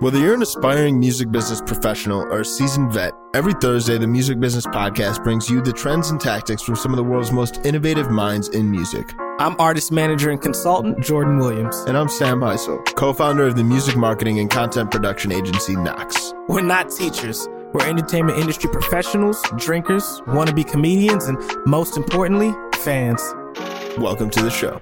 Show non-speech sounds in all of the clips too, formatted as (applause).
Whether you're an aspiring music business professional or a seasoned vet, every Thursday the Music Business Podcast brings you the trends and tactics from some of the world's most innovative minds in music. I'm artist manager and consultant Jordan Williams. And I'm Sam Heisel, co founder of the music marketing and content production agency Knox. We're not teachers. We're entertainment industry professionals, drinkers, wannabe comedians, and most importantly, fans. Welcome to the show.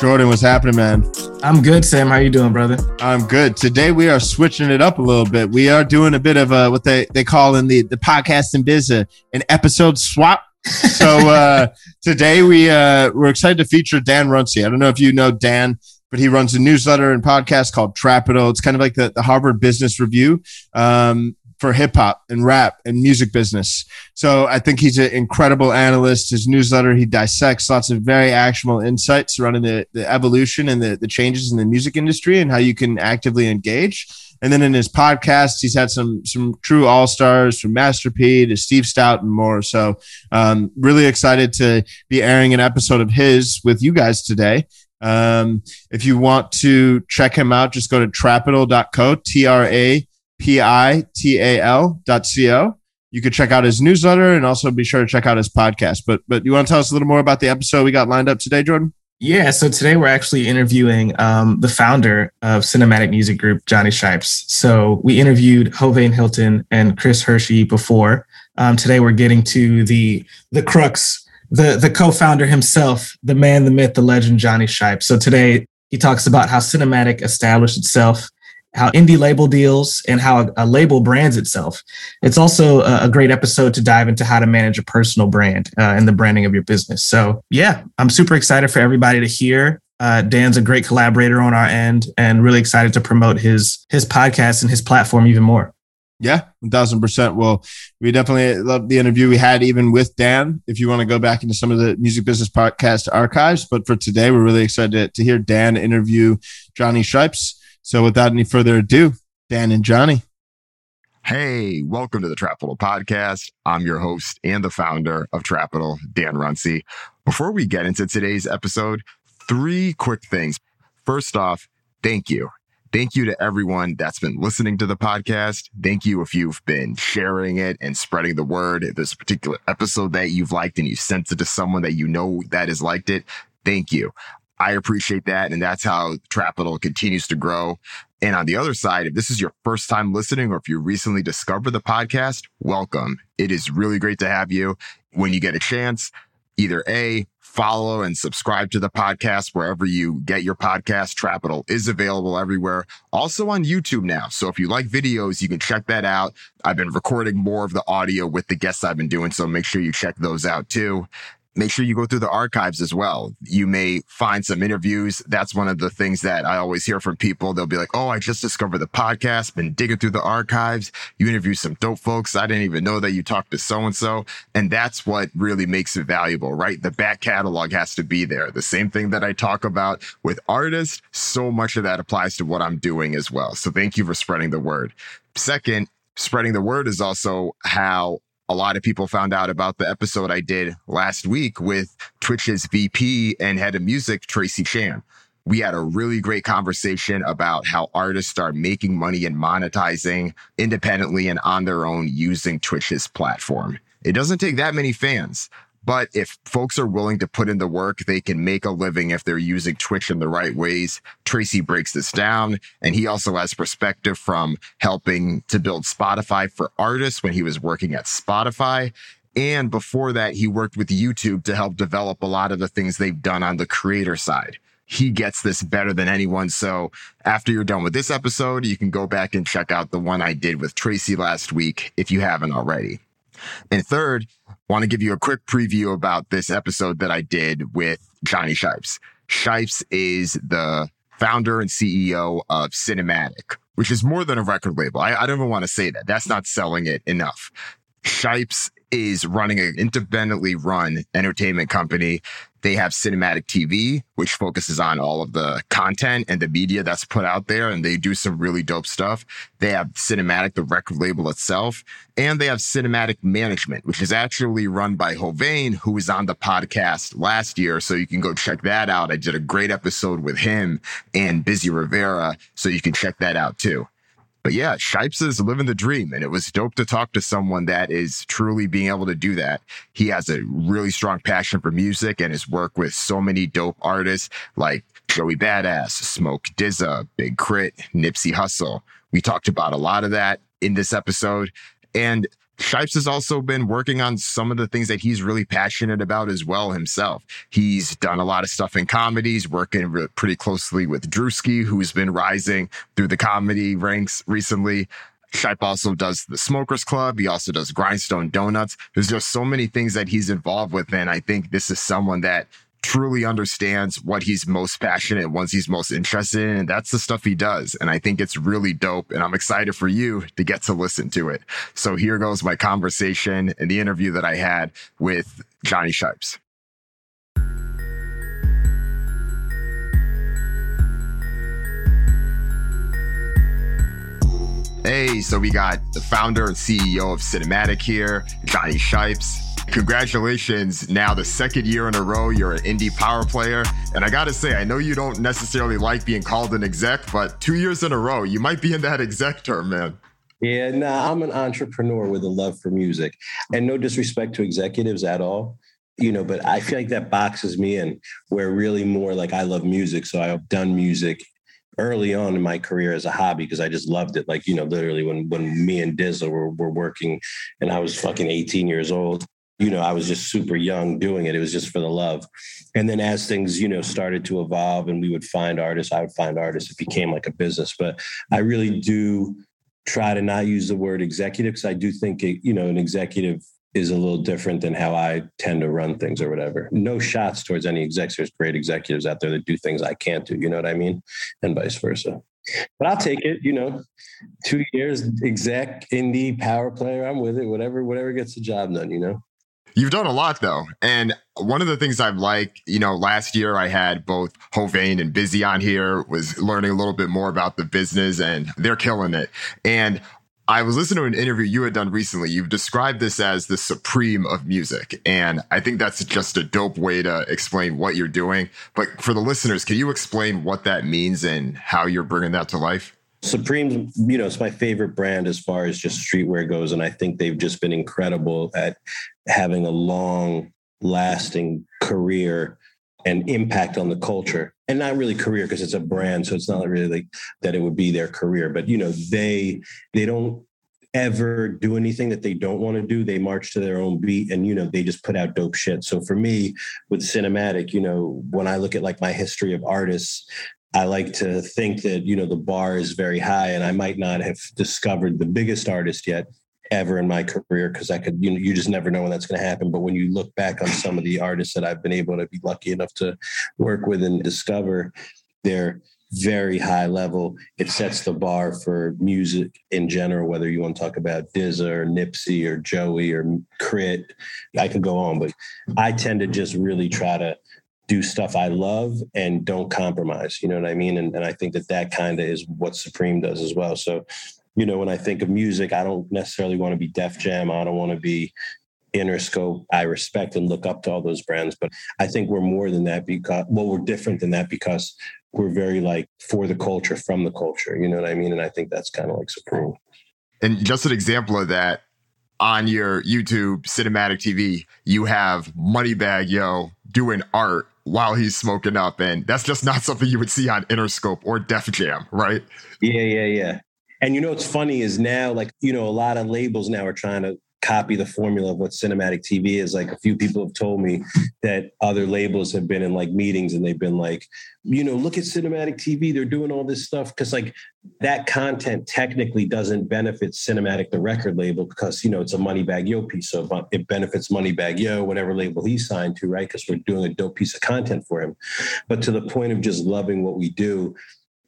Jordan, what's happening, man? I'm good, Sam. How you doing, brother? I'm good. Today we are switching it up a little bit. We are doing a bit of a what they, they call in the, the podcasting biz a, an episode swap. (laughs) So uh, today we uh, we're excited to feature Dan Runcie. I don't know if you know Dan, but he runs a newsletter and podcast called Trapital. It's kind of like the, the Harvard Business Review. Um, for hip hop and rap and music business. So I think he's an incredible analyst. His newsletter, he dissects lots of very actionable insights surrounding the, the evolution and the, the changes in the music industry and how you can actively engage. And then in his podcast, he's had some some true all stars from Master P to Steve Stoute and more. So um, really excited to be airing an episode of his with you guys today. Um, if you want to check him out, just go to trapital.co, T R A P-I-T-A-L dot C-O. You could check out his newsletter and also be sure to check out his podcast. But but you want to tell us a little more about the episode we got lined up today, Jordan? Yeah, so today we're actually interviewing um, the founder of Cinematic Music Group, Johnny Shipes. So we interviewed Hovain Hylton and Chris Hershey before. Um, today we're getting to the the crux, the the co-founder himself, the man, the myth, the legend, Johnny Shipes. So today he talks about how Cinematic established itself how indie label deals and how a, label brands itself. It's also a, great episode to dive into how to manage a personal brand uh, and the branding of your business. So, yeah, I'm super excited for everybody to hear. Uh, Dan's a great collaborator on our end, and really excited to promote his his podcast and his platform even more. Yeah, one thousand percent. Well, we definitely love the interview we had even with Dan. If you want to go back into some of the music business podcast archives, but for today, we're really excited to, to hear Dan interview Johnny Shipes. So without any further ado, Dan and Johnny. Hey, welcome to the Trapital Podcast. I'm your host and the founder of Trapital, Dan Runcie. Before we get into today's episode, three quick things. First off, thank you. Thank you to everyone that's been listening to the podcast. Thank you if you've been sharing it and spreading the word. If there's a particular episode that you've liked and you sent it to someone that you know that has liked it, thank you. I appreciate that. And that's how Trapital continues to grow. And on the other side, if this is your first time listening or if you recently discovered the podcast, welcome. It is really great to have you. When you get a chance, either A, follow and subscribe to the podcast wherever you get your podcast. Trapital is available everywhere. Also on YouTube now. So if you like videos, you can check that out. I've been recording more of the audio with the guests I've been doing. So make sure you check those out too make sure you go through the archives as well. You may find some interviews. That's one of the things that I always hear from people. They'll be like, Oh, I just discovered the podcast, been digging through the archives. You interview some dope folks. I didn't even know that you talked to so and so. And that's what really makes it valuable, right? The back catalog has to be there. The same thing that I talk about with artists. So much of that applies to what I'm doing as well. So thank you for spreading the word. Second, spreading the word is also how a lot of people found out about the episode I did last week with Twitch's VP and head of music, Tracy Chan. We had a really great conversation about how artists are making money and monetizing independently and on their own using Twitch's platform. It doesn't take that many fans, but if folks are willing to put in the work, they can make a living if they're using Twitch in the right ways. Tracy breaks this down, and he also has perspective from helping to build Spotify for artists when he was working at Spotify. And before that, he worked with YouTube to help develop a lot of the things they've done on the creator side. He gets this better than anyone. So after you're done with this episode, you can go back and check out the one I did with Tracy last week if you haven't already. And third, want to give you a quick preview about this episode that I did with Johnny Shipes. Shipes is the founder and CEO of Cinematic, which is more than a record label. I, I don't even want to say that. That's not selling it enough. Shipes is running an independently run entertainment company They have Cinematic TV, which focuses on all of the content and the media that's put out there, and they do some really dope stuff. They have Cinematic, the record label itself, and they have Cinematic Management, which is actually run by Hovain, who was on the podcast last year. So you can go check that out. I did a great episode with him and Busy Rivera, so you can check that out too. But yeah, Shipes is living the dream. And it was dope to talk to someone that is truly being able to do that. He has a really strong passion for music and his work with so many dope artists like Joey Badass, Smoke DZA, Big K.R.I.T., Nipsey Hussle. We talked about a lot of that in this episode. And Shipes has also been working on some of the things that he's really passionate about as well himself. He's done a lot of stuff in comedies, working re- pretty closely with Drewski, who's been rising through the comedy ranks recently. Shipe also does the Smokers Club. He also does Grindstone Donuts. There's just so many things that he's involved with. And I think this is someone that truly understands what he's most passionate, ones he's most interested in. And that's the stuff he does. And I think it's really dope. And I'm excited for you to get to listen to it. So here goes my conversation and the interview that I had with Johnny Shipes. Hey, so we got the founder and CEO of Cinematic here, Johnny Shipes. Congratulations. Now, the second year in a row, you're an indie power player. And I got to say, I know you don't necessarily like being called an exec, but two years in a row, you might be in that exec term, man. Yeah, nah, I'm an entrepreneur with a love for music. And no disrespect to executives at all, you know, but I feel like that boxes me in where really more like I love music. So I've done music early on in my career as a hobby because I just loved it. Like, you know, literally when when me and Dizzle were, were working and I was fucking 18 years old, you know, I was just super young doing it. It was just for the love. And then as things, you know, started to evolve and we would find artists, I would find artists. It became like a business. But I really do try to not use the word executive because I do think, it, you know, an executive is a little different than how I tend to run things or whatever. No shots towards any execs. There's great executives out there that do things I can't do. You know what I mean? And vice versa. But I'll take it. You know, two years exec, indie, power player. I'm with it. Whatever, whatever gets the job done. You know. You've done a lot though. And one of the things I've liked, you know, last year I had both Hovain and Busy on here, was learning a little bit more about the business and they're killing it. And I was listening to an interview you had done recently. You've described this as the supreme of music. And I think that's just a dope way to explain what you're doing. But for the listeners, can you explain what that means and how you're bringing that to life? Supreme, you know, it's my favorite brand as far as just streetwear goes. And I think they've just been incredible at having a long lasting career and impact on the culture. And not really career because it's a brand so it's not really like that it would be their career. But you know they they don't ever do anything that they don't want to do. They march to their own beat and you know they just put out dope shit. So for me with cinematic you know when i look at like my history of artists I like to think that you know the bar is very high, and I might not have discovered the biggest artist yet ever in my career because I could you know you just never know when that's going to happen. But when you look back on some of the artists that I've been able to be lucky enough to work with and discover, they're very high level. It sets the bar for music in general, whether you want to talk about DZA or Nipsey or Joey or Crit. I could go on, but I tend to just really try to do stuff I love and don't compromise. You know what I mean? And, and I think that that kind of is what Supreme does as well. So, you know, when I think of music, I don't necessarily want to be Def Jam. I don't want to be Interscope. I respect and look up to all those brands, but I think we're more than that because, well, we're different than that because we're very like for the culture, from the culture. You know what I mean? And I think that's kind of like Supreme. And just an example of that, on your YouTube cinematic TV, you have Moneybagg Yo doing art while he's smoking up. And that's just not something you would see on Interscope or Def Jam, right? Yeah, yeah, yeah. And you know what's funny is now, like, you know, a lot of labels now are trying to copy the formula of what cinematic TV is. Like a few people have told me that other labels have been in like meetings and they've been like, you know, look at cinematic TV. They're doing all this stuff because like that content technically doesn't benefit cinematic, the record label, because you know it's a Moneybagg Yo piece. So it benefits Moneybagg Yo, whatever label he's signed to, right? Because we're doing a dope piece of content for him. But to the point of just loving what we do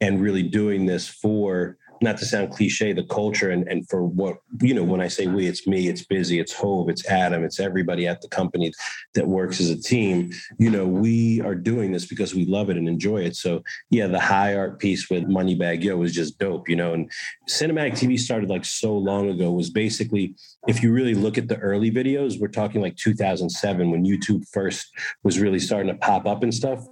and really doing this for not to sound cliche, the culture and, and for what, you know, when I say we, it's me, it's busy, it's Hove, it's Adam, it's everybody at the company that works as a team. You know, we are doing this because we love it and enjoy it. So yeah, the high art piece with Moneybagg Yo was just dope, you know, and cinematic TV started like so long ago was basically, if you really look at the early videos, we're talking like 2007 when YouTube first was really starting to pop up and stuff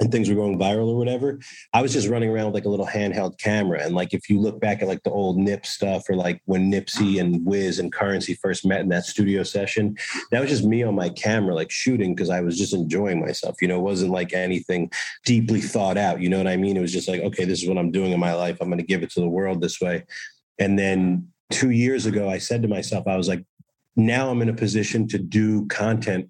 and things were going viral or whatever, I was just running around with like a little handheld camera. And like if you look back at like the old Nip stuff or like when Nipsey uh-huh. and Wiz and Currency first met in that studio session, that was just me on my camera, like shooting because I was just enjoying myself. You know, it wasn't like anything deeply thought out. You know what I mean? It was just like, okay, this is what I'm doing in my life. I'm going to give it to the world this way. And then two years ago, I said to myself, I was like, now I'm in a position to do content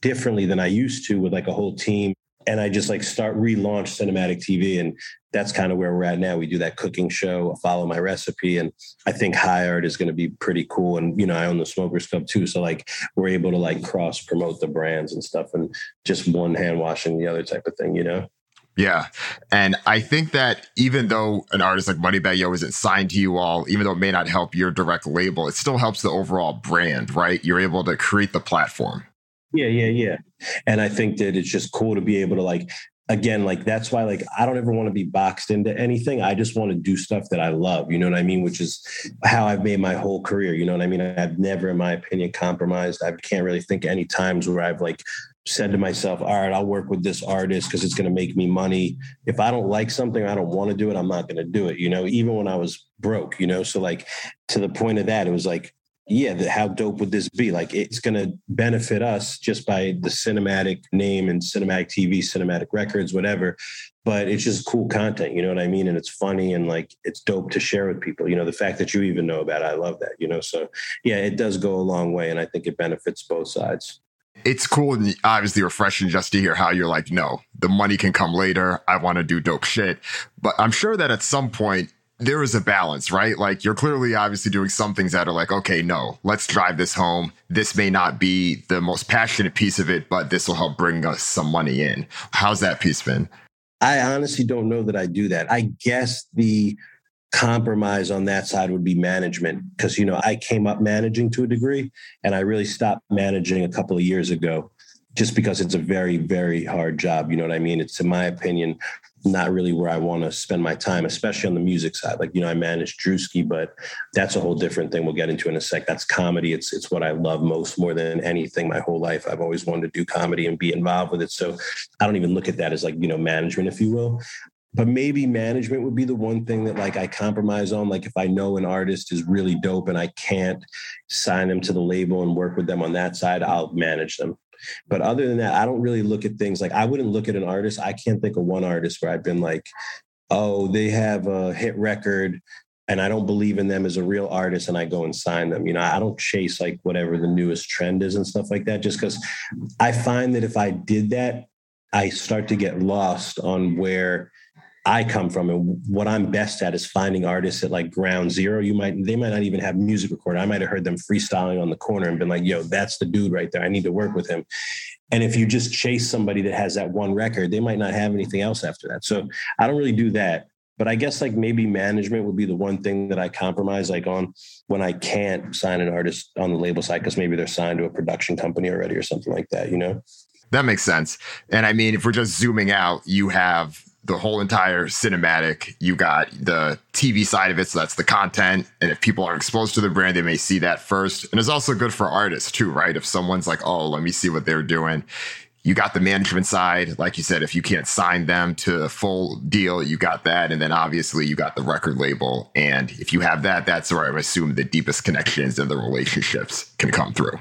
differently than I used to with like a whole team and I just like start relaunch cinematic TV. And that's kind of where we're at now. We do that cooking show, follow my recipe. And I think high art is going to be pretty cool. And, you know, I own the Smokers Club too. So like we're able to like cross promote the brands and stuff and just one hand washing the other type of thing, you know? Yeah. And I think that even though an artist like Moneybagg Yo isn't signed to you all, even though it may not help your direct label, it still helps the overall brand, right? You're able to create the platform. Yeah, yeah, yeah. And I think that it's just cool to be able to like again like that's why like I don't ever want to be boxed into anything. I just want to do stuff that I love, you know what I mean, which is how I've made my whole career, you know what I mean? I've never in my opinion compromised. I can't really think any times where I've like said to myself, all right, I'll work with this artist because it's going to make me money. If I don't like something, I don't want to do it, I'm not going to do it, you know, even when I was broke, you know? So like to the point of that, it was like yeah, how dope would this be? Like, it's going to benefit us just by the cinematic name and cinematic TV, cinematic records, whatever. But it's just cool content, you know what I mean? And it's funny and like it's dope to share with people. You know, the fact that you even know about it, I love that, you know? So, yeah, it does go a long way. And I think it benefits both sides it's cool and obviously refreshing just to hear how you're like, no, the money can come later. I want to do dope shit. But I'm sure that at some point there is a balance, right? Like you're clearly obviously doing some things that are like, okay, no, let's drive this home. This may not be the most passionate piece of it, but this will help bring us some money in. How's that piece been? I honestly don't know that I do that. I guess the compromise on that side would be management because you know I came up managing to a degree and I really stopped managing a couple of years ago just because it's a very very hard job you know what i mean it's in my opinion not really where I want to spend my time, especially on the music side. Like, you know, I manage Drewski, but that's a whole different thing we'll get into in a sec. That's comedy. It's it's what I love most more than anything my whole life. I've always wanted to do comedy and be involved with it. So I don't even look at that as like, you know, management, if you will. But maybe management would be the one thing that like I compromise on. Like if I know an artist is really dope and I can't sign them to the label and work with them on that side, I'll manage them. But other than that, I don't really look at things like I wouldn't look at an artist. I can't think of one artist where I've been like, oh, they have a hit record and I don't believe in them as a real artist and I go and sign them. You know, I don't chase like whatever the newest trend is and stuff like that, just because I find that if I did that, I start to get lost on where I come from and what I'm best at is finding artists at like ground zero. You might they might not even have music recorded. I might have heard them freestyling on the corner and been like, yo, that's the dude right there. I need to work with him. And if you just chase somebody that has that one record, they might not have anything else after that. So I don't really do that. But I guess like maybe management would be the one thing that I compromise like on when I can't sign an artist on the label side because maybe they're signed to a production company already or something like that, you know? That makes sense. And I mean, if we're just zooming out, you have the whole entire cinematic. You got the TV side of it, so that's the content. And if people are exposed to the brand, they may see that first. And it's also good for artists too, right? If someone's like, oh, let me see what they're doing. You got the management side. Like you said, if you can't sign them to a full deal, you got that. And then obviously you got the record label. And if you have that, that's where I assume the deepest connections and the relationships can come through.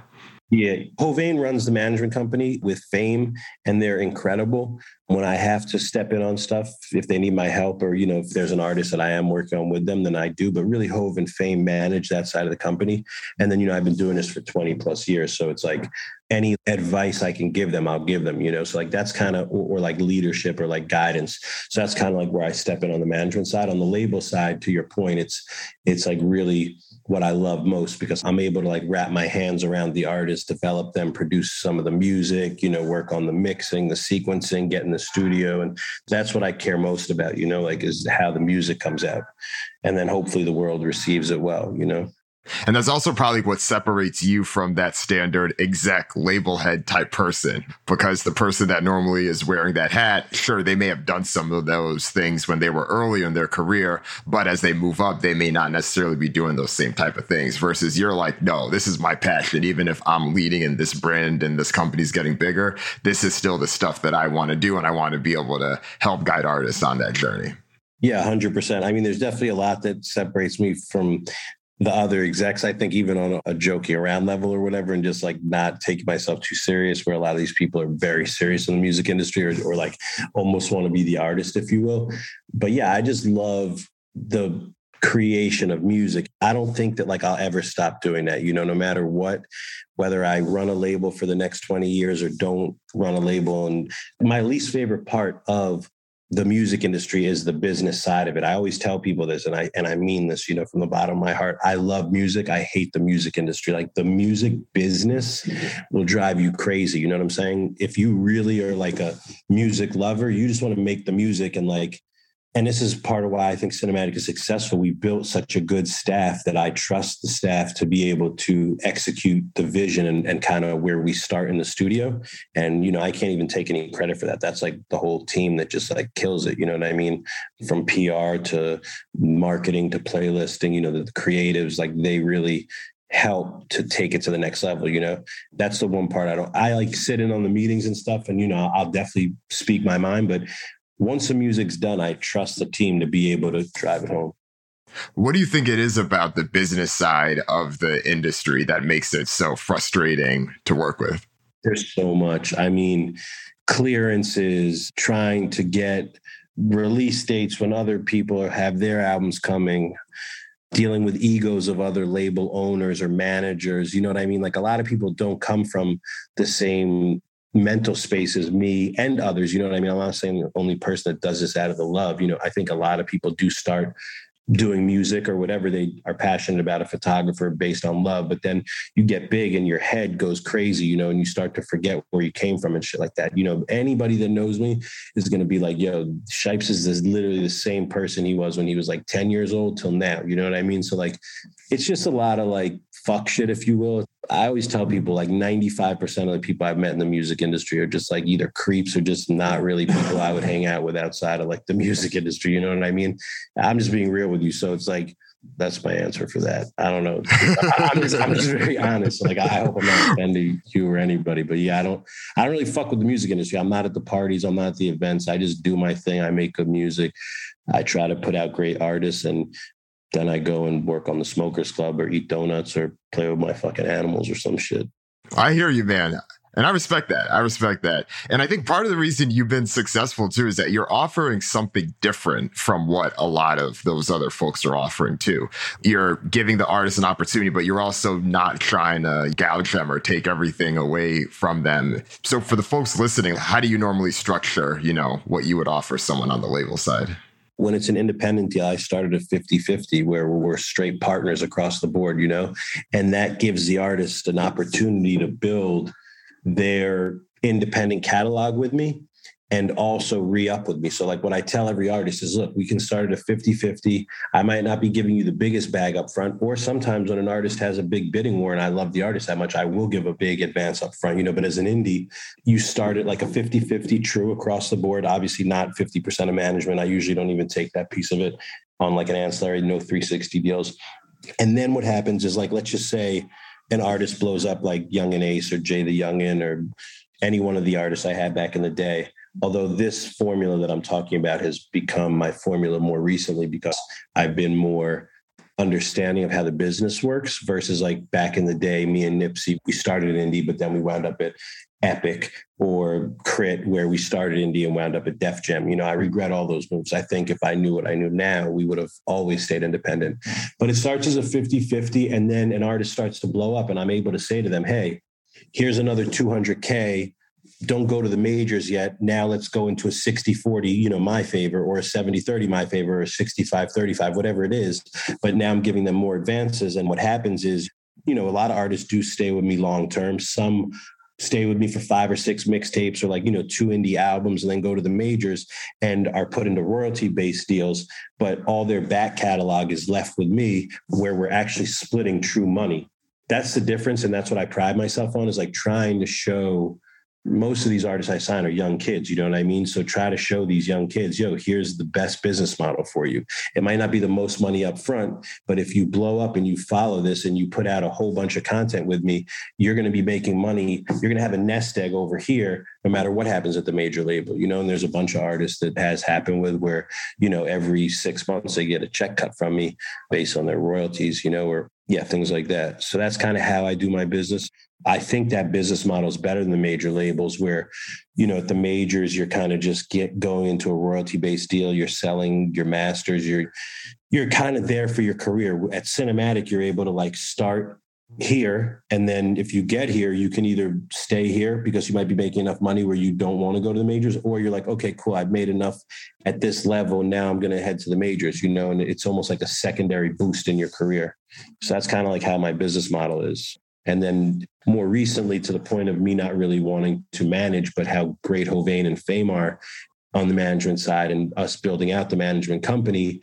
Yeah, Hovain runs the management company with Fame, and they're incredible. When I have to step in on stuff, if they need my help, or you know, if there's an artist that I am working on with them, then I do. But really, Hove and Fame manage that side of the company, and then you know, I've been doing this for 20 plus years, so it's like any advice I can give them, I'll give them. You know, so like that's kind of or, or like leadership or like guidance. So that's kind of like where I step in on the management side. On the label side, to your point, it's it's like really what I love most because I'm able to like wrap my hands around the artist, develop them, produce some of the music, you know, work on the mixing, the sequencing, getting in the studio. And that's what I care most about, you know, like is how the music comes out. And then hopefully the world receives it well, you know? And that's also probably what separates you from that standard exec label head type person. Because the person that normally is wearing that hat, sure, they may have done some of those things when they were early in their career, but as they move up, they may not necessarily be doing those same type of things. Versus you're like, no, this is my passion. Even if I'm leading in this brand and this company's getting bigger, this is still the stuff that I want to do. And I want to be able to help guide artists on that journey. Yeah, 100%. I mean, there's definitely a lot that separates me from the other execs, I think, even on a joking around level or whatever, and just like not taking myself too serious, where a lot of these people are very serious in the music industry or, or like almost want to be the artist, if you will. But yeah, I just love the creation of music. I don't think that like I'll ever stop doing that. You know, no matter what, whether I run a label for the next 20 years or don't run a label. And my least favorite part of the music industry is the business side of it. I always tell people this and I and I mean this, you know, from the bottom of my heart. I love music. I hate the music industry. Like the music business will drive you crazy, you know what I'm saying? If you really are like a music lover, you just want to make the music and like and this is part of why I think Cinematic is successful. We built such a good staff that I trust the staff to be able to execute the vision and, and kind of where we start in the studio. And, you know, I can't even take any credit for that. That's like the whole team that just like kills it. You know what I mean? From PR to marketing to playlisting, you know, the, the creatives, like they really help to take it to the next level you know that's the one part i don't i like sit in on the meetings and stuff and you know i'll definitely speak my mind but once the music's done, I trust the team to be able to drive it home. What do you think it is about the business side of the industry that makes it so frustrating to work with? There's so much. I mean, clearances, trying to get release dates when other people have their albums coming, dealing with egos of other label owners or managers. You know what I mean? Like a lot of people don't come from the same mental space as me and others. You know what I mean? I'm not saying the only person that does this out of the love. You know, I think a lot of people do start doing music or whatever they are passionate about a photographer based on love but then you get big and your head goes crazy you know and you start to forget where you came from and shit like that you know anybody that knows me is going to be like yo shipes is this, literally the same person he was when he was like 10 years old till now you know what i mean so like it's just a lot of like fuck shit, if you will. I always tell people like 95% of the people I've met in the music industry are just like either creeps or just not really people I would hang out with outside of like the music industry. You know what I mean? I'm just being real with you. So it's like, that's my answer for that. I don't know. I'm just, I'm just very honest. Like I hope I'm not offending you or anybody, but yeah, I don't, I don't really fuck with the music industry. I'm not at the parties. I'm not at the events. I just do my thing. I make good music. I try to put out great artists and then I go and work on the smokers club or eat donuts or play with my fucking animals or some shit. I hear you, man. And I respect that. I respect that. And I think part of the reason you've been successful too is that you're offering something different from what a lot of those other folks are offering too. You're giving the artist an opportunity, but you're also not trying to gouge them or take everything away from them. So for the folks listening, how do you normally structure, you know, what you would offer someone on the label side? When it's an independent deal, I started at 50 50 where we're straight partners across the board, you know, and that gives the artist an opportunity to build their independent catalog with me and also re-up with me. So like what I tell every artist is look, we can start at a 50-50. I might not be giving you the biggest bag up front, or sometimes when an artist has a big bidding war and I love the artist that much, I will give a big advance up front, you know, but as an indie, you start at like a 50-50 true across the board, obviously not 50% of management. I usually don't even take that piece of it on like an ancillary, no 360 deals. And then what happens is like, let's just say an artist blows up like Young and Ace or Jay the Youngin or any one of the artists I had back in the day although this formula that I'm talking about has become my formula more recently because I've been more understanding of how the business works versus like back in the day, me and Nipsey, we started indie, but then we wound up at Epic or K.R.I.T., where we started indie and wound up at Def Jam. You know, I regret all those moves. I think if I knew what I knew now, we would have always stayed independent. But it starts as a 50 50, and then an artist starts to blow up, and I'm able to say to them, hey, here's another 200K don't go to the majors yet. Now let's go into a 60 40, you know, my favor, or a 70 30, my favor, or 65 35, whatever it is. But now I'm giving them more advances. And what happens is, you know, a lot of artists do stay with me long term. Some stay with me for five or six mixtapes or like you know two indie albums and then go to the majors and are put into royalty based deals but all their back catalog is left with me where we're actually splitting true money that's the difference and that's what i pride myself on is like trying to show most of these artists I sign are young kids, you know what I mean? So try to show these young kids, yo, here's the best business model for you. It might not be the most money up front, but if you blow up and you follow this and you put out a whole bunch of content with me, you're going to be making money. You're going to have a nest egg over here, no matter what happens at the major label, you know, and there's a bunch of artists that has happened with where, you know, every six months they get a check cut from me based on their royalties, you know, or yeah, things like that. So that's kind of how I do my business. I think that business model is better than the major labels where, you know, at the majors, you're kind of just get going into a royalty based deal. You're selling your masters. You're, you're kind of there for your career. At cinematic, you're able to like start here. And then if you get here, you can either stay here because you might be making enough money where you don't want to go to the majors, or you're like, okay, cool, I've made enough at this level. Now I'm going to head to the majors, you know, and it's almost like a secondary boost in your career. So that's kind of like how my business model is. And then more recently, to the point of me not really wanting to manage, but how great Hovain and Fame are on the management side and us building out the management company.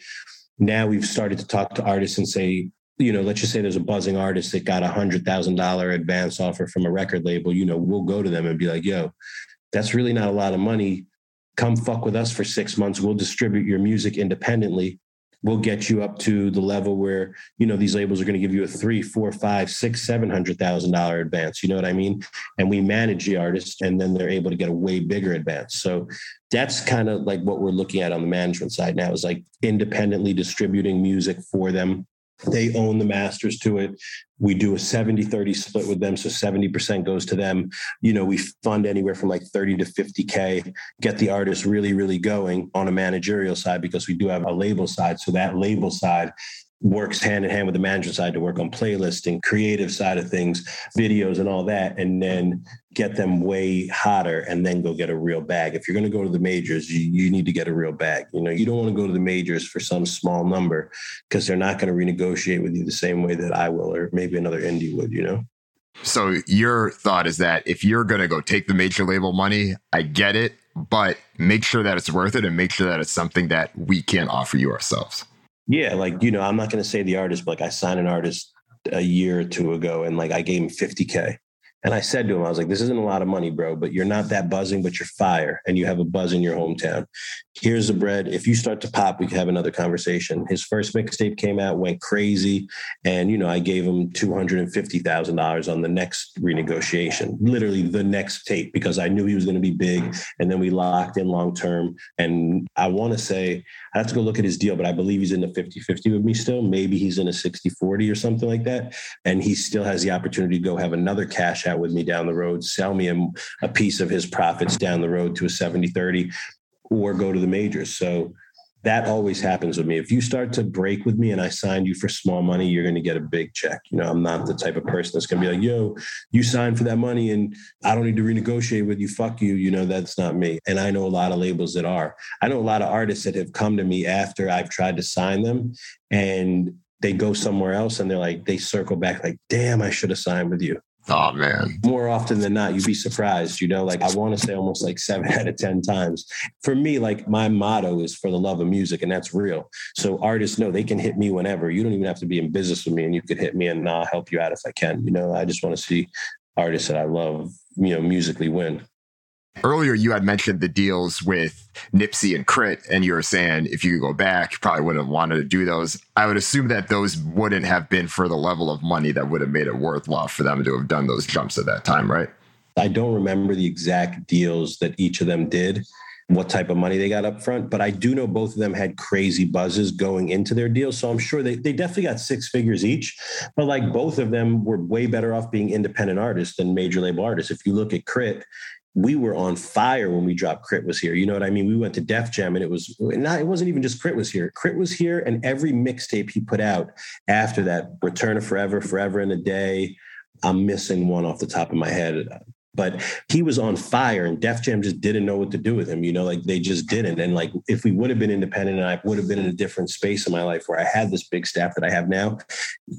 Now we've started to talk to artists and say, you know, let's just say there's a buzzing artist that got a hundred thousand dollar advance offer from a record label. You know, we'll go to them and be like, yo, that's really not a lot of money. Come fuck with us for six months. We'll distribute your music independently will get you up to the level where you know these labels are going to give you a three, four, five, six, seven hundred thousand dollar advance. You know what I mean? And we manage the artist, and then they're able to get a way bigger advance. So that's kind of like what we're looking at on the management side now is like independently distributing music for them they own the masters to it. We do a 70 30 split with them. So 70% goes to them. You know, we fund anywhere from like 30 to 50K, get the artist really, really going on a managerial side because we do have a label side. So that label side works hand in hand with the management side to work on playlisting, creative side of things, videos and all that, and then get them way hotter and then go get a real bag. If you're going to go to the majors, you, you need to get a real bag. You know, you don't want to go to the majors for some small number because they're not going to renegotiate with you the same way that I will, or maybe another indie would, you know? So your thought is that if you're going to go take the major label money, I get it, but make sure that it's worth it and make sure that it's something that we can't offer you ourselves. Yeah, like you know, I'm not going to say the artist, but like I signed an artist a year or two ago, and like I gave him 50k, and I said to him, I was like, this isn't a lot of money, bro, but you're not that buzzing, but you're fire and you have a buzz in your hometown. Here's the bread. If you start to pop, we can have another conversation. His first mixtape came out, went crazy. And, you know, I gave him $250,000 on the next renegotiation, literally the next tape, because I knew he was going to be big. And then we locked in long term. And I want to say, I have to go look at his deal, but I believe he's in the 50 50 with me still. Maybe he's in a 60 40 or something like that. And he still has the opportunity to go have another cash out with me down the road, sell me a, a piece of his profits down the road to a 70 30, or go to the majors. So that always happens with me. If you start to break with me and I signed you for small money, you're going to get a big check. You know, I'm not the type of person that's going to be like, yo, you signed for that money and I don't need to renegotiate with you. Fuck you. You know, that's not me. And I know a lot of labels that are. I know a lot of artists that have come to me after I've tried to sign them and they go somewhere else and they're like, they circle back like, damn, I should have signed with you. Oh man. More often than not, you'd be surprised, you know, like I want to say almost like seven (laughs) out of 10 times. For me, like my motto is for the love of music, and that's real. So artists know they can hit me whenever. You don't even have to be in business with me and you could hit me and I'll help you out if I can. You know, I just want to see artists that I love, you know, musically win. Earlier, you had mentioned the deals with Nipsey and K.R.I.T., and you were saying if you could go back, you probably wouldn't have wanted to do those. I would assume that those wouldn't have been for the level of money that would have made it worthwhile for them to have done those jumps at that time, right? I don't remember the exact deals that each of them did, what type of money they got up front, but I do know both of them had crazy buzzes going into their deals. So I'm sure they, they definitely got six figures each, but like both of them were way better off being independent artists than major label artists. If you look at K.R.I.T., we were on fire when we dropped K.R.I.T. was here. You know what I mean? We went to Def Jam and it was not, it wasn't even just K.R.I.T. was here. K.R.I.T. was here and every mixtape he put out after that, Return of Forever, Forever in a Day. I'm missing one off the top of my head. but he was on fire and Def Jam just didn't know what to do with him. You know, like they just didn't. And like if we would have been independent and I would have been in a different space in my life where I had this big staff that I have now,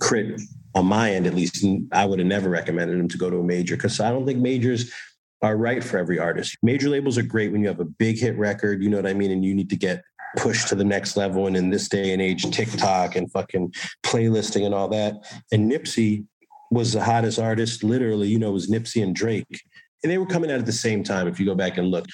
K.R.I.T. on my end at least, I would have never recommended him to go to a major because I don't think majors are right for every artist. Major labels are great when you have a big hit record, you know what I mean, and you need to get pushed to the next level. And in this day and age, TikTok and fucking playlisting and all that. And Nipsey was the hottest artist, literally, you know, it was Nipsey and Drake. And they were coming out at the same time, if you go back and look.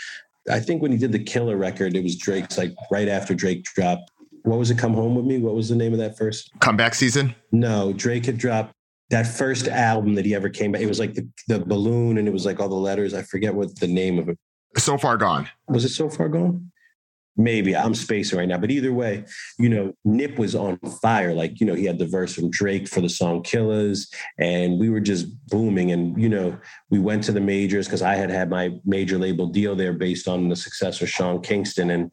I think when he did the Killer record, it was Drake's like right after Drake dropped. What was it? Come Home With Me? What was the name of that first? Comeback season? No, Drake had dropped that first album that he ever came back. It was like the, the balloon and it was like all the letters. I forget what the name of it. So far gone. Was it so far gone? maybe I'm spacing right now, but either way, you know, Nip was on fire. Like, you know, he had the verse from Drake for the song Killers, and we were just booming. And, you know, we went to the majors because I had had my major label deal there based on the success of Sean Kingston. And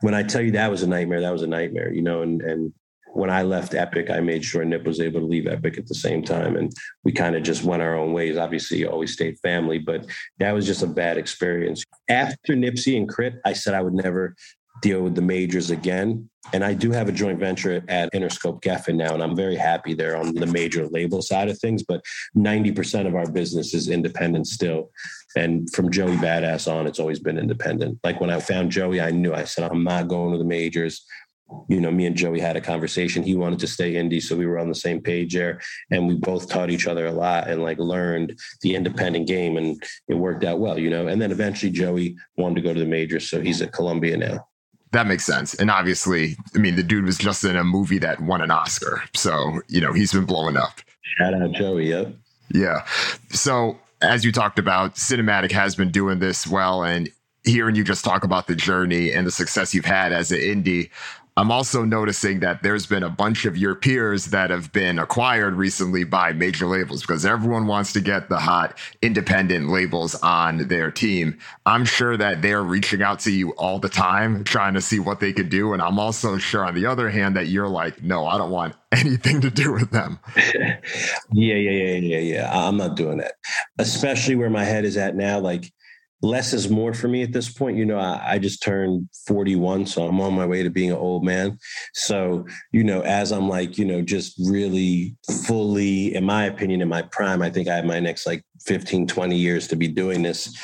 when I tell you that was a nightmare, that was a nightmare, you know, and, and, when I left Epic, I made sure Nip was able to leave Epic at the same time. And we kind of just went our own ways. Obviously, always stayed family, but that was just a bad experience. After Nipsey and K.R.I.T., I said I would never deal with the majors again. And I do have a joint venture at Interscope Geffen now, and I'm very happy there on the major label side of things. But 90% of our business is independent still. And from Joey Badass on, it's always been independent. Like when I found Joey, I knew I said, I'm not going to the majors. You know, me and Joey had a conversation. He wanted to stay indie, so we were on the same page there. And we both taught each other a lot and like learned the independent game, and it worked out well, you know. And then eventually Joey wanted to go to the majors, so he's at Columbia now. That makes sense. And obviously, I mean, the dude was just in a movie that won an Oscar. So, you know, he's been blowing up. Shout out Joey. Yep. Yeah. So, as you talked about, Cinematic has been doing this well. And hearing you just talk about the journey and the success you've had as an indie, I'm also noticing that there's been a bunch of your peers that have been acquired recently by major labels because everyone wants to get the hot independent labels on their team. I'm sure that they're reaching out to you all the time trying to see what they could do. And I'm also sure, on the other hand, that you're like, no, I don't want (laughs) anything to do with them. (laughs) yeah, yeah, yeah, yeah, yeah. I'm not doing that, especially where my head is at now. Like, less is more for me at this point. You know, I, I, just turned 41, so I'm on my way to being an old man. So, you know, as I'm like, you know, just really fully, in my opinion, in my prime, I think I have my next like 15, 20 years to be doing this.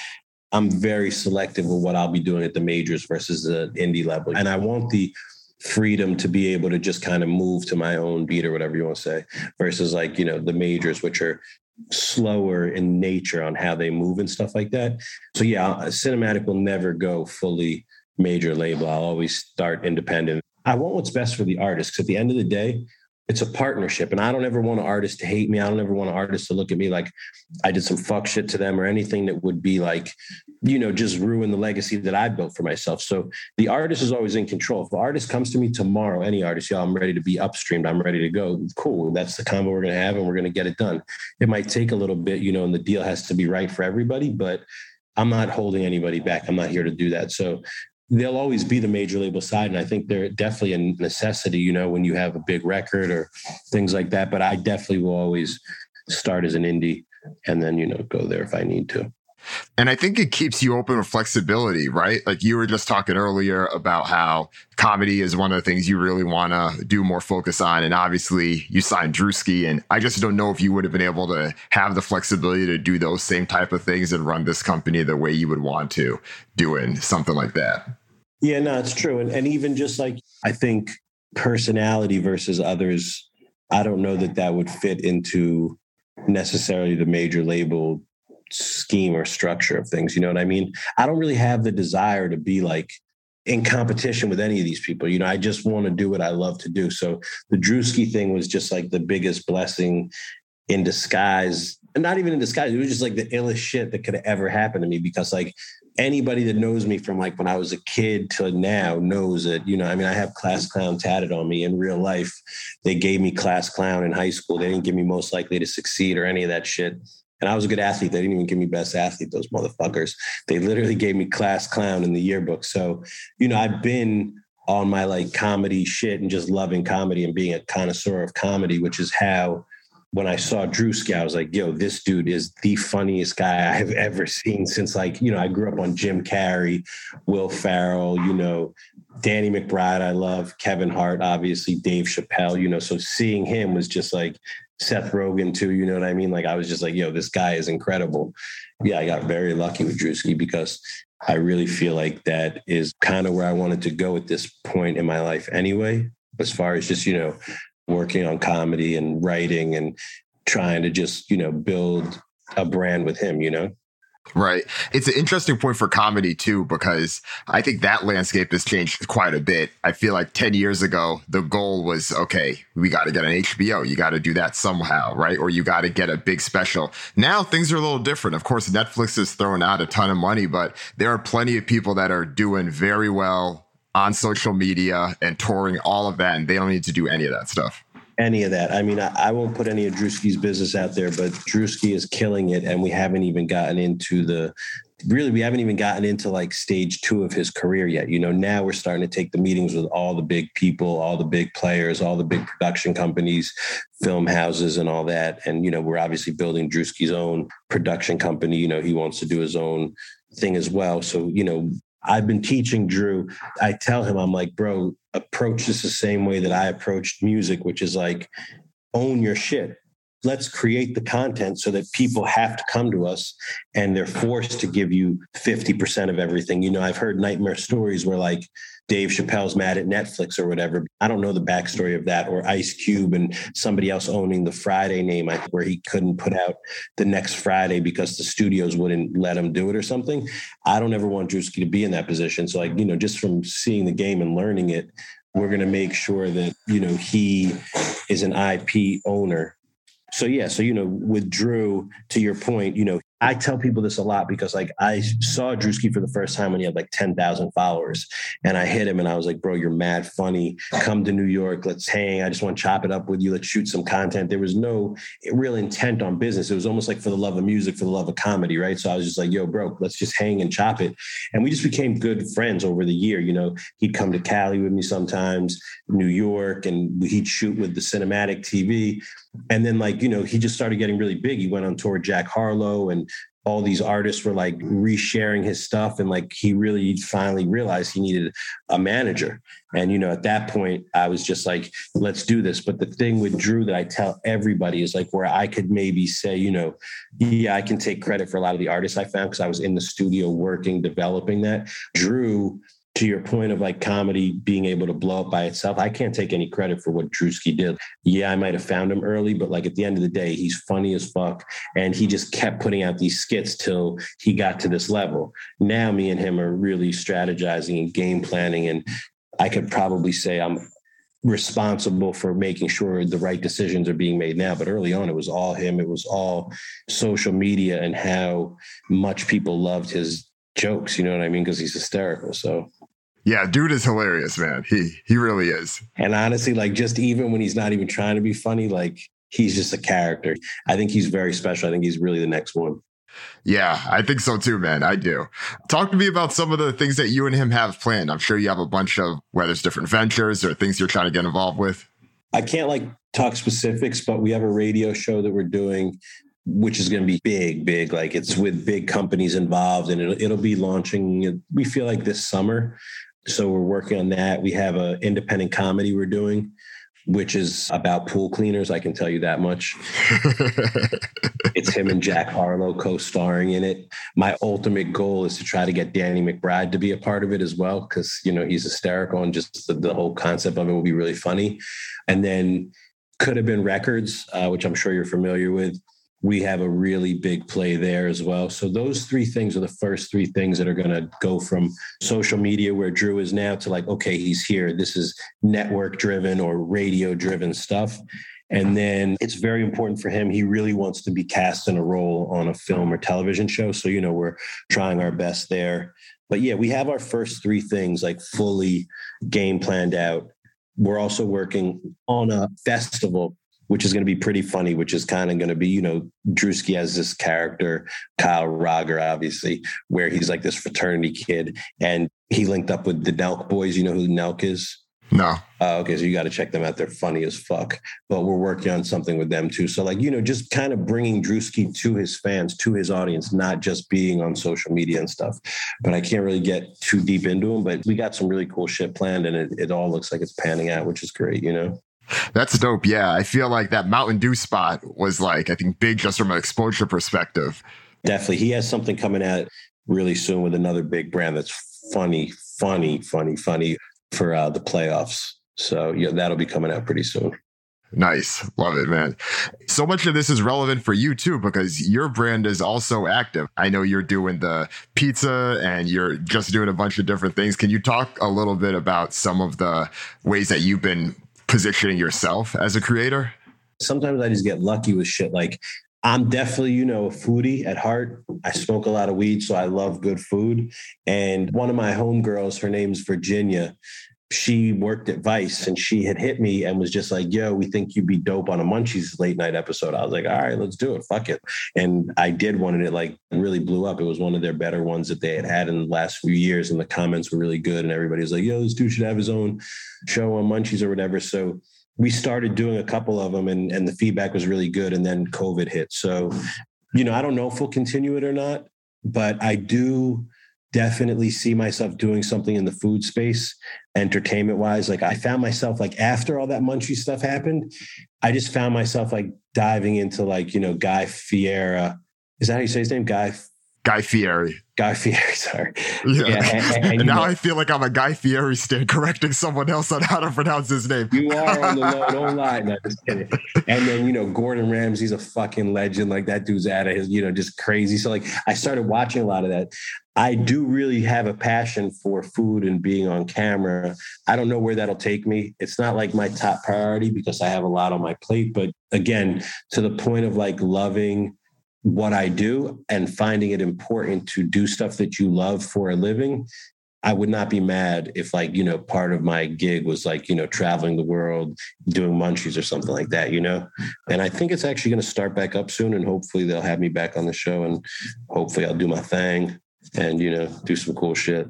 I'm very selective with what I'll be doing at the majors versus the indie level. And I want the freedom to be able to just kind of move to my own beat or whatever you want to say versus like you know the majors which are slower in nature on how they move and stuff like that. So yeah, cinematic will never go fully major label. I'll always start independent. I want what's best for the artist because at the end of the day, it's a partnership. And I don't ever want an artist to hate me. I don't ever want an artist to look at me like I did some fuck shit to them or anything that would be like, you know, just ruin the legacy that I built for myself. So the artist is always in control. If the artist comes to me tomorrow, any artist, y'all, I'm ready to be upstreamed. I'm ready to go. Cool. That's the combo we're going to have and we're going to get it done. It might take a little bit, you know, and the deal has to be right for everybody, but I'm not holding anybody back. I'm not here to do that. So they'll always be the major label side. And I think they're definitely a necessity, you know, when you have a big record or things like that. But I definitely will always start as an indie and then, you know, go there if I need to. And I think it keeps you open with flexibility, right? Like you were just talking earlier about how comedy is one of the things you really want to do more focus on. And obviously you signed Drewski and I just don't know if you would have been able to have the flexibility to do those same type of things and run this company the way you would want to doing something like that. Yeah, no, it's true. And, and even just like, I think personality versus others, I don't know that that would fit into necessarily the major label scheme or structure of things. You know what I mean? I don't really have the desire to be like in competition with any of these people. You know, I just want to do what I love to do. So the Drewski thing was just like the biggest blessing in disguise. Not even in disguise. It was just like the illest shit that could have ever happened to me because like anybody that knows me from like when I was a kid to now knows that, you know, I mean, I have class clown tatted on me in real life. They gave me class clown in high school. They didn't give me most likely to succeed or any of that shit. And I was a good athlete. They didn't even give me best athlete, those motherfuckers. They literally gave me class clown in the yearbook. So, you know, I've been on my like comedy shit and just loving comedy and being a connoisseur of comedy, which is how when I saw Drewski, I was like, yo, this dude is the funniest guy (laughs) I've ever seen since like, you know, I grew up on Jim Carrey, Will Ferrell, you know, Danny McBride, I love, Kevin Hart, obviously, Dave Chappelle, you know, so seeing him was just like Seth Rogen too, you know what I mean? Like I was just like, yo, this guy is incredible. Yeah, I got very lucky with Drewski because I really feel like that is kind of where I wanted to go at this point in my life anyway, as far as just, you know, working on comedy and writing and trying to just, you know, build a brand with him, you know? Right. It's an interesting point for comedy too, because I think that landscape has changed quite a bit. I feel like 10 years ago, the goal was, okay, we got to get an HBO. You got to do that somehow, right? Or you got to get a big special. Now things are a little different. Of course, Netflix is throwing out a ton of money, but there are plenty of people that are doing very well on social media and touring all of that. And they don't need to do any of that stuff any of that. I mean, I, I, won't put any of Drewski's business out there, but Drewski is killing it, and we haven't even gotten into the really we haven't even gotten into like stage two of his career yet. You know, now we're starting to take the meetings with all the big people, all the big players, all the big production companies, film houses, and all that. And you know, we're obviously building Drewski's own production company. You know, he wants to do his own thing as well. So, you know, I've been teaching Drew. I tell him, I'm like, bro, approach this the same way that I approached music, which is like, own your shit. Let's create the content so that people have to come to us and they're forced to give you 50% of everything. You know, I've heard nightmare (laughs) stories where like Dave Chappelle's mad at Netflix or whatever. I don't know the backstory of that, or Ice Cube and somebody else owning the Friday name, where he couldn't put out the next Friday because the studios wouldn't let him do it or something. I don't ever want Drewski to be in that position. So, like, you know, just from seeing the game and learning it, we're going to make sure that, you know, he is an IP owner so yeah so you know with drew to your point you know I tell people this a lot because like I saw Drewski for the first time when he had like 10,000 followers and I hit him and I was like, bro, you're mad funny. Come to New York. Let's hang. I just want to chop it up with you. Let's shoot some content. There was no real intent on business. It was almost like for the love of music, for the love of comedy. Right. So I was just like, yo, bro, let's just hang and chop it. And we just became good friends over the year. You know, he'd come to Cali with me sometimes, New York, and he'd shoot with the cinematic TV. And then like, you know, he just started getting really big. He went on tour with Jack Harlow and all these artists were like resharing his stuff and like he really finally realized he needed a manager. And you know at that point i was just like let's do this. But the thing with drew that i tell everybody is like where i could maybe say you know yeah i can take credit for a lot of the artists i found because i was in the studio working developing that. Drew to your point of like comedy being able to blow up by itself, I can't take any credit for what Drewski did. Yeah, I might have found him early, but like at the end of the day, he's funny as fuck. And he just kept putting out these skits till he got to this level. Now me and him are really strategizing and game planning. And I could probably say I'm responsible for making sure the right decisions are being made now. But early on, it was all him. It was all social media and how much people loved his jokes. You know what I mean? Because he's hysterical. So yeah, dude is hilarious, man. He he really is. And honestly, like just even when he's not even trying to be funny, like he's just a character. I think he's very special. I think he's really the next one. Yeah, I think so too, man. I do. Talk to me about some of the things that you and him have planned. I'm sure you have a bunch of whether it's different ventures or things you're trying to get involved with. I can't like talk specifics, but we have a radio show that we're doing which is going to be big, big. Like it's with big companies involved, and it'll, it'll be launching. We feel like this summer. So we're working on that. We have an independent comedy we're doing, which is about pool cleaners. I can tell you that much. (laughs) it's him and Jack Harlow co-starring in it. My ultimate goal is to try to get Danny McBride to be a part of it as well, because you know he's hysterical and just the, the, whole concept of it will be really funny. And then could have been records, uh, which I'm sure you're familiar with we have a really big play there as well. So those three things are the first three things that are going to go from social media where Drew is now to like, okay, he's here. This is network driven or radio driven stuff. And then it's very important for him. He really wants to be cast in a role on a film or television show. So, you know, we're trying our best there. But yeah, we have our first three things like fully game planned out. We're also working on a festival which is going to be pretty funny, which is kind of going to be, you know, Drewski has this character, Kyle Rogger, obviously, where he's like this fraternity kid. And he linked up with the Nelk boys. You know who Nelk is? No. Uh, okay, so you got to check them out. They're funny as fuck. But we're working on something with them too. So, like, you know, just kind of bringing Drewski to his fans, to his audience, not just being on social media and stuff. But I can't really get too deep into them. But we got some really cool shit planned, and it, it all looks like it's panning out, which is great, you know? That's dope. Yeah. I feel like that Mountain Dew spot was like, I think, big just from an exposure perspective. Definitely. He has something coming out really soon with another big brand that's funny, funny, funny, funny for uh, the playoffs. So yeah, that'll be coming out pretty soon. Nice. Love it, man. So much of this is relevant for you too, because your brand is also active. I know you're doing the pizza and you're just doing a bunch of different things. Can you talk a little bit about some of the ways that you've been positioning yourself as a creator? Sometimes I just get lucky with shit. Like I'm definitely, you know, a foodie at heart. I smoke a lot of weed, so I love good food. And one of my homegirls, her name's Virginia she worked at Vice and she had hit me and was just like, yo, we think you'd be dope on a Munchies late night episode. I was like, all right, let's do it. Fuck it. And I did one and it like really blew up. It was one of their better ones that they had had in the last few years. And the comments were really good. And everybody was like, yo, this dude should have his own show on Munchies or whatever. So we started doing a couple of them and, and the feedback was really good. And then COVID hit. So, you know, I don't know if we'll continue it or not, but I do definitely see myself doing something in the food space, entertainment wise. Like I found myself like after all that munchy stuff happened, I just found myself like diving into like, you know, Guy Fieri. Is that how you say his name? Guy Guy Fieri. Guy Fieri, (laughs) sorry. Yeah. yeah and, and, and, and now know, I feel like I'm a Guy Fieri stand correcting someone else on how to pronounce his name. You are on the (laughs) low, don't lie. No, just kidding. And then, you know, Gordon Ramsay's a fucking legend. Like that dude's out of his, you know, just crazy. So like I started watching a lot of that. I do really have a passion for food and being on camera. I don't know where that'll take me. It's not like my top priority because I have a lot on my plate. But again, to the point of like loving what I do and finding it important to do stuff that you love for a living, I would not be mad if like, you know, part of my gig was like, you know, traveling the world, doing munchies or something like that, you know? And I think it's actually going to start back up soon and hopefully they'll have me back on the show and hopefully I'll do my thing and, you know, do some cool shit.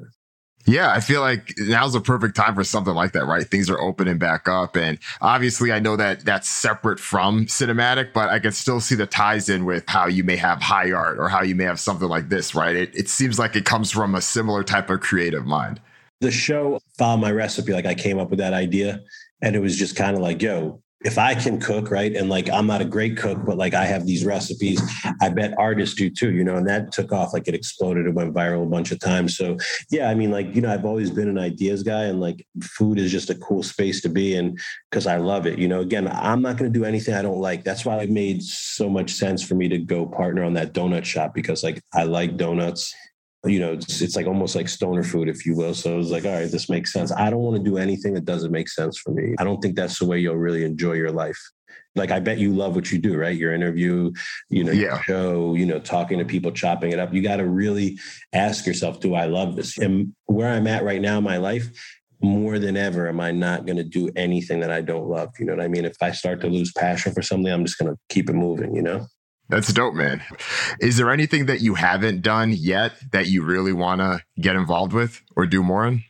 Yeah, I feel like now's the perfect time for something like that, right? Things are opening back up. And obviously, I know that that's separate from cinematic, but I can still see the ties in with how you may have high art or how you may have something like this, right? It, it seems like it comes from a similar type of creative mind. The show followed my recipe. Like I came up with that idea and it was just kind of like, yo, if I can cook, right? And like I'm not a great cook, but like I have these recipes. I bet artists do too, you know, and that took off like it exploded. It went viral a bunch of times. So yeah, I mean, like, you know, I've always been an ideas guy and like food is just a cool space to be in because I love it. You know, again, I'm not going to do anything I don't like. That's why it made so much sense for me to go partner on that donut shop because like I like donuts you know, it's, it's like almost like stoner food, if you will. So it was like, all right, this makes sense. I don't want to do anything that doesn't make sense for me. I don't think that's the way you'll really enjoy your life. Like I bet you love what you do, right? Your interview, you know, yeah. your show, you know, talking to people, chopping it up. You got to really ask yourself, do I love this? And where I'm at right now in my life, more than ever, am I not going to do anything that I don't love? You know what I mean? If I start to lose passion for something, I'm just going to keep it moving, you know? That's dope, man. Is there anything that you haven't done yet that you really want to get involved with or do more in?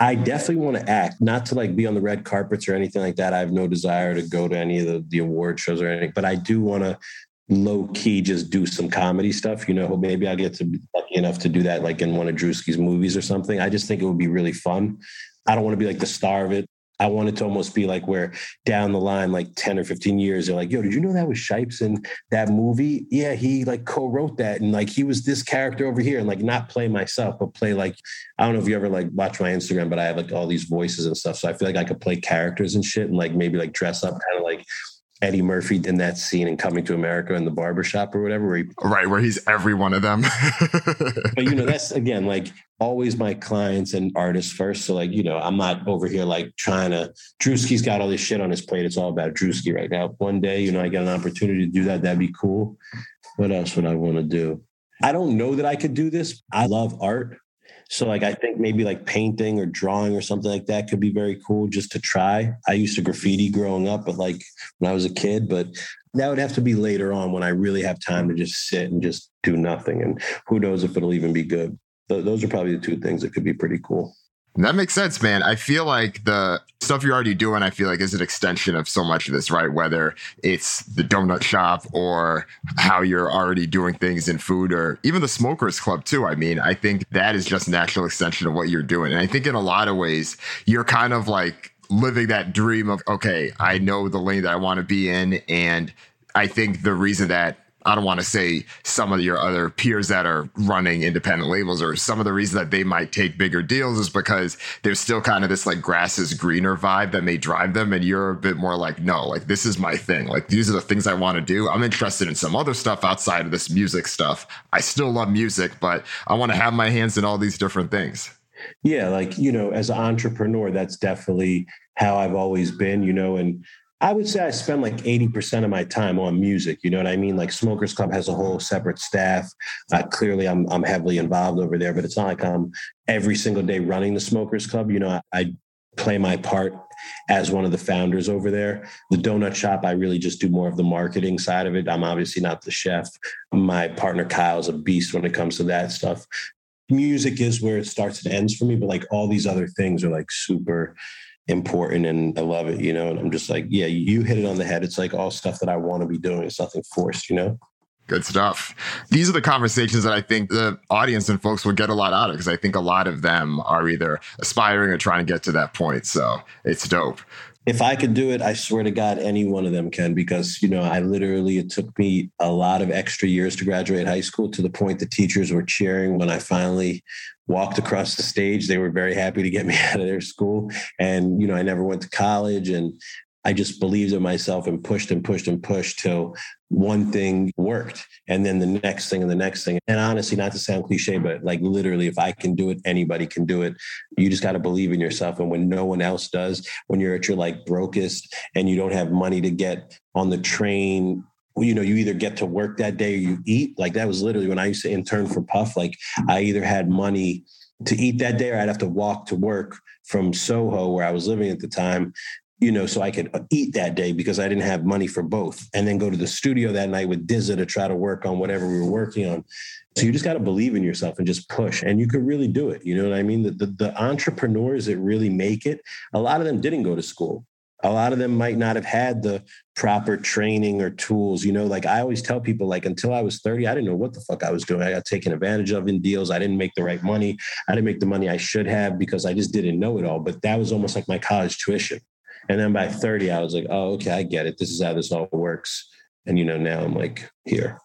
I definitely want to act, not to like be on the red carpets or anything like that. I have no desire to go to any of the, the award shows or anything, but I do want to low key just do some comedy stuff. You know, maybe I'll get to be lucky enough to do that like in one of Drewski's movies or something. I just think it would be really fun. I don't want to be like the star of it. I want it to almost be like where down the line, like 10 or 15 years, they're like, yo, did you know that was Shipes in that movie? Yeah, he like co-wrote that. And like he was this character over here and like not play myself, but play like, I don't know if you ever like watch my Instagram, but I have like all these voices and stuff. So I feel like I could play characters and shit and like maybe like dress up kind of like Eddie Murphy in that scene in Coming to America in the barbershop or whatever. Where he, right, where he's every one of them. (laughs) but you know, that's again like always my clients and artists first. So like, you know, I'm not over here like trying to Drewski's got all this shit on his plate. It's all about Drewski right now. One day, you know, I get an opportunity to do that. That'd be cool. What else would I want to do? I don't know that I could do this. I love art. So like I think maybe like painting or drawing or something like that could be very cool just to try. I used to graffiti growing up, but like when I was a kid, but that would have to be later on when I really have time to just sit and just do nothing. And who knows if it'll even be good. those are probably the two things that could be pretty cool. That makes sense, man. I feel like the stuff you're already doing, I feel like is an extension of so much of this, right? Whether it's the donut shop or how you're already doing things in food or even the smokers club too. I mean, I think that is just natural extension of what you're doing. And I think in a lot of ways, you're kind of like living that dream of, okay, I know the lane that I want to be in. And I think the reason that I don't want to say some of your other peers that are running independent labels or some of the reasons that they might take bigger deals is because there's still kind of this like grass is greener vibe that may drive them. And you're a bit more like, no, like this is my thing. Like these are the things I want to do. I'm interested in some other stuff outside of this music stuff. I still love music, but I want to have my hands in all these different things. Yeah. Like, you know, as an entrepreneur, that's definitely how I've always been, you know, and I would say I spend like 80% of my time on music. You know what I mean? Like Smokers Club has a whole separate staff. Uh, clearly, I'm, I'm heavily involved over there, but it's not like I'm every single day running the Smokers Club. You know, I, I play my part as one of the founders over there. The donut shop, I really just do more of the marketing side of it. I'm obviously not the chef. My partner Kyle's a beast when it comes to that stuff. Music is where it starts and ends for me, but like all these other things are like super important and I love it, you know. And I'm just like, yeah, you hit it on the head. It's like all stuff that I want to be doing. It's nothing forced, you know. Good stuff. These are the conversations that I think the audience and folks will get a lot out of because I think a lot of them are either aspiring or trying to get to that point. So it's dope if I could do it, I swear to God, any one of them can, because, you know, I literally, it took me a lot of extra years to graduate high school to the point the teachers were cheering when I finally walked across the stage. They were very happy to get me (laughs) out of their school. And, you know, I never went to college and I just believed in myself and pushed and pushed and pushed till one thing worked and then the next thing and the next thing. And honestly, not to sound cliche, but like literally, if I can do it, anybody can do it. You just got to believe in yourself. And when no one else does, when you're at your like brokest and you don't have money to get on the train you know, you either get to work that day or you eat. Like that was literally when I used to intern for Puff. Like I either had money to eat that day or I'd have to walk to work from Soho where I was living at the time you know, so I could eat that day because I didn't have money for both. And then go to the studio that night with Dizza to try to work on whatever we were working on. So you just got to believe in yourself and just push. And you could really do it. You know what I mean? The, the, the, entrepreneurs that really make it, a lot of them didn't go to school. A lot of them might not have had the proper training or tools. You know, like I always tell people, like until I was 30, I didn't know what the fuck I was doing. I got taken advantage of in deals. I didn't make the right money. I didn't make the money I should have because I just didn't know it all. But that was almost like my college tuition. And then by 30, I was like, oh, okay, I get it. This is how this all works. And, you know, now I'm like, here.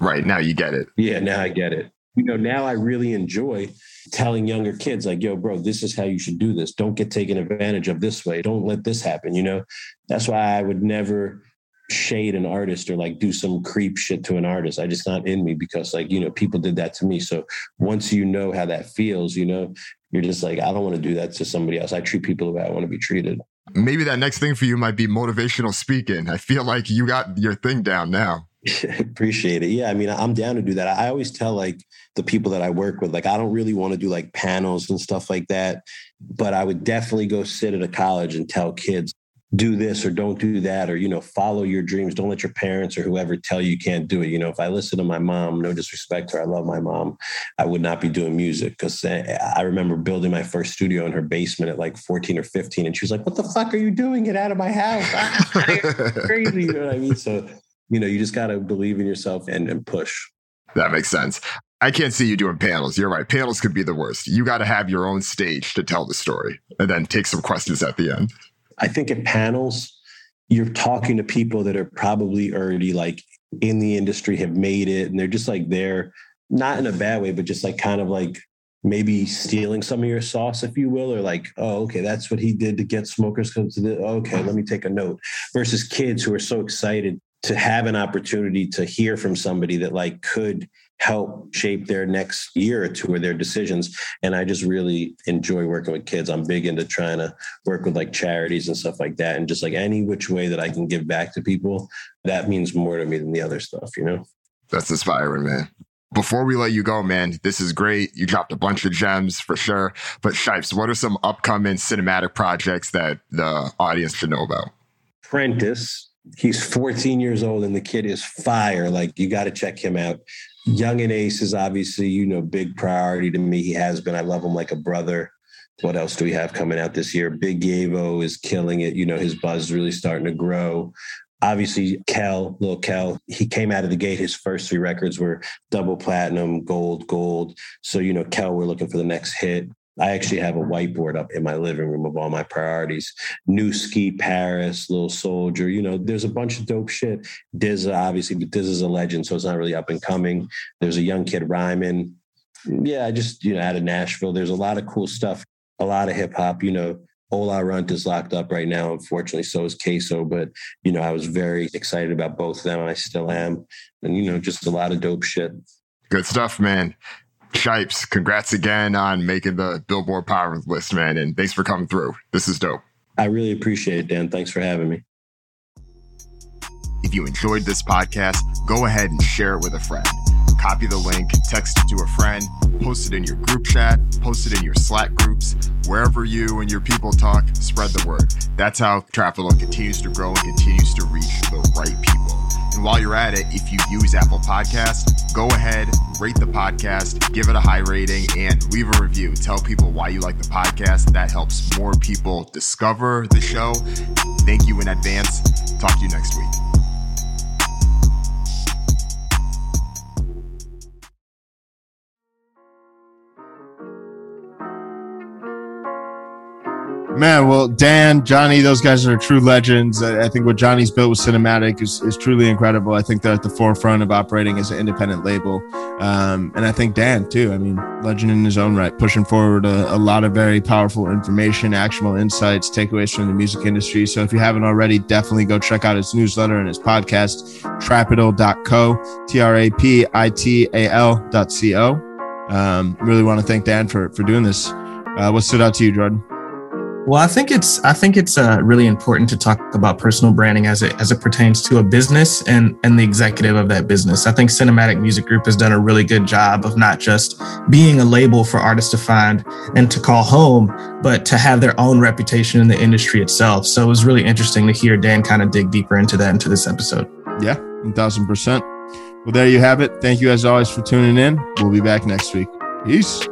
Right. Now you get it. Yeah. Now I get it. You know, now I really enjoy telling younger kids, like, yo, bro, this is how you should do this. Don't get taken advantage of this way. Don't let this happen. You know, that's why I would never shade an artist or like do some creep shit to an artist. I just not in me because like, you know, people did that to me. So once you know how that feels, you know, you're just like, I don't want to do that to somebody else. I treat people the way I want to be treated maybe that next thing for you might be motivational speaking. I feel like you got your thing down now. (laughs) Appreciate it. Yeah, I mean, I'm down to do that. I always tell like the people that I work with, like I don't really want to do like panels and stuff like that, but I would definitely go sit at a college and tell kids do this or don't do that or you know follow your dreams don't let your parents or whoever tell you can't do it you know if i listen to my mom no disrespect to her i love my mom i would not be doing music because eh, i remember building my first studio in her basement at like 14 or 15 and she was like what the fuck are you doing get out of my house (laughs) (laughs) crazy you know what i mean so you know you just got to believe in yourself and, and push that makes sense I can't see you doing panels. You're right. Panels could be the worst. You got to have your own stage to tell the story and then take some questions at the end. I think at panels, you're talking to people that are probably already like in the industry, have made it, and they're just like there, not in a bad way, but just like kind of like maybe stealing some of your sauce, if you will, or like, oh, okay, that's what he did to get smokers come to the okay, let me take a note. Versus kids who are so excited to have an opportunity to hear from somebody that like could help shape their next year or two of their decisions. And I just really enjoy working with kids. I'm big into trying to work with like charities and stuff like that. And just like any which way that I can give back to people, that means more to me than the other stuff, you know? That's inspiring, man. Before we let you go, man, this is great. You dropped a bunch of gems for sure. But Shipes, what are some upcoming cinematic projects that the audience should know about? Prentice. He's 14 years old and the kid is fire. Like you got to check him out. Young and Ace is obviously, you know, big priority to me. He has been. I love him like a brother. what else do we have coming out this year? Big Yavo is killing it. You know, his buzz is really starting to grow. Obviously, Kel, little Kel, he came out of the gate. His first three records were double platinum, gold, gold. So, you know, Kel, we're looking for the next hit. I actually have a whiteboard up in my living room of all my priorities. New Ski Paris, Little Soldier, you know, there's a bunch of dope shit. Diz, obviously, but Diz is a legend, so it's not really up and coming. There's a young kid rhyming. Yeah, I just, you know, out of Nashville, there's a lot of cool stuff, a lot of hip hop, you know. Ola Runt is locked up right now. Unfortunately, so is Queso. But you know, I was very excited about both of them. I still am, and you know, just a lot of dope shit. Good stuff, man. Shipes, congrats again on making the Billboard Power list, man. And thanks for coming through. This is dope. I really appreciate it, Dan. Thanks for having me. If you enjoyed this podcast, go ahead and share it with a friend. Copy the link, text it to a friend, post it in your group chat, post it in your Slack groups, wherever you and your people talk, spread the word. That's how Trap continues to grow and continues to reach the right people. And while you're at it, if you use Apple Podcast, go ahead, rate the podcast, give it a high rating, and leave a review. Tell people why you like the podcast. That helps more people discover the show. Thank you in advance. Talk to you next week. Man, well, Dan, Johnny, those guys are true legends. I think what Johnny's built with Cinematic is, is truly incredible. I think they're at the forefront of operating as an independent label. Um, and I think Dan, too. I mean, legend in his own right, pushing forward a, a, lot of very powerful information, actionable insights, takeaways from the music industry. So if you haven't already, definitely go check out his newsletter and his podcast, trapital.co, T R A P I T A L.co. Um, really want to thank Dan for, for doing this. Uh, what stood out to you, Jordan? Well, I think it's I think it's uh, really important to talk about personal branding as it as it pertains to a business and and the executive of that business. I think Cinematic Music Group has done a really good job of not just being a label for artists to find and to call home, but to have their own reputation in the industry itself. So it was really interesting to hear Dan kind of dig deeper into that into this episode. Yeah, one thousand percent. Well, there you have it. Thank you as always for tuning in. We'll be back next week. Peace.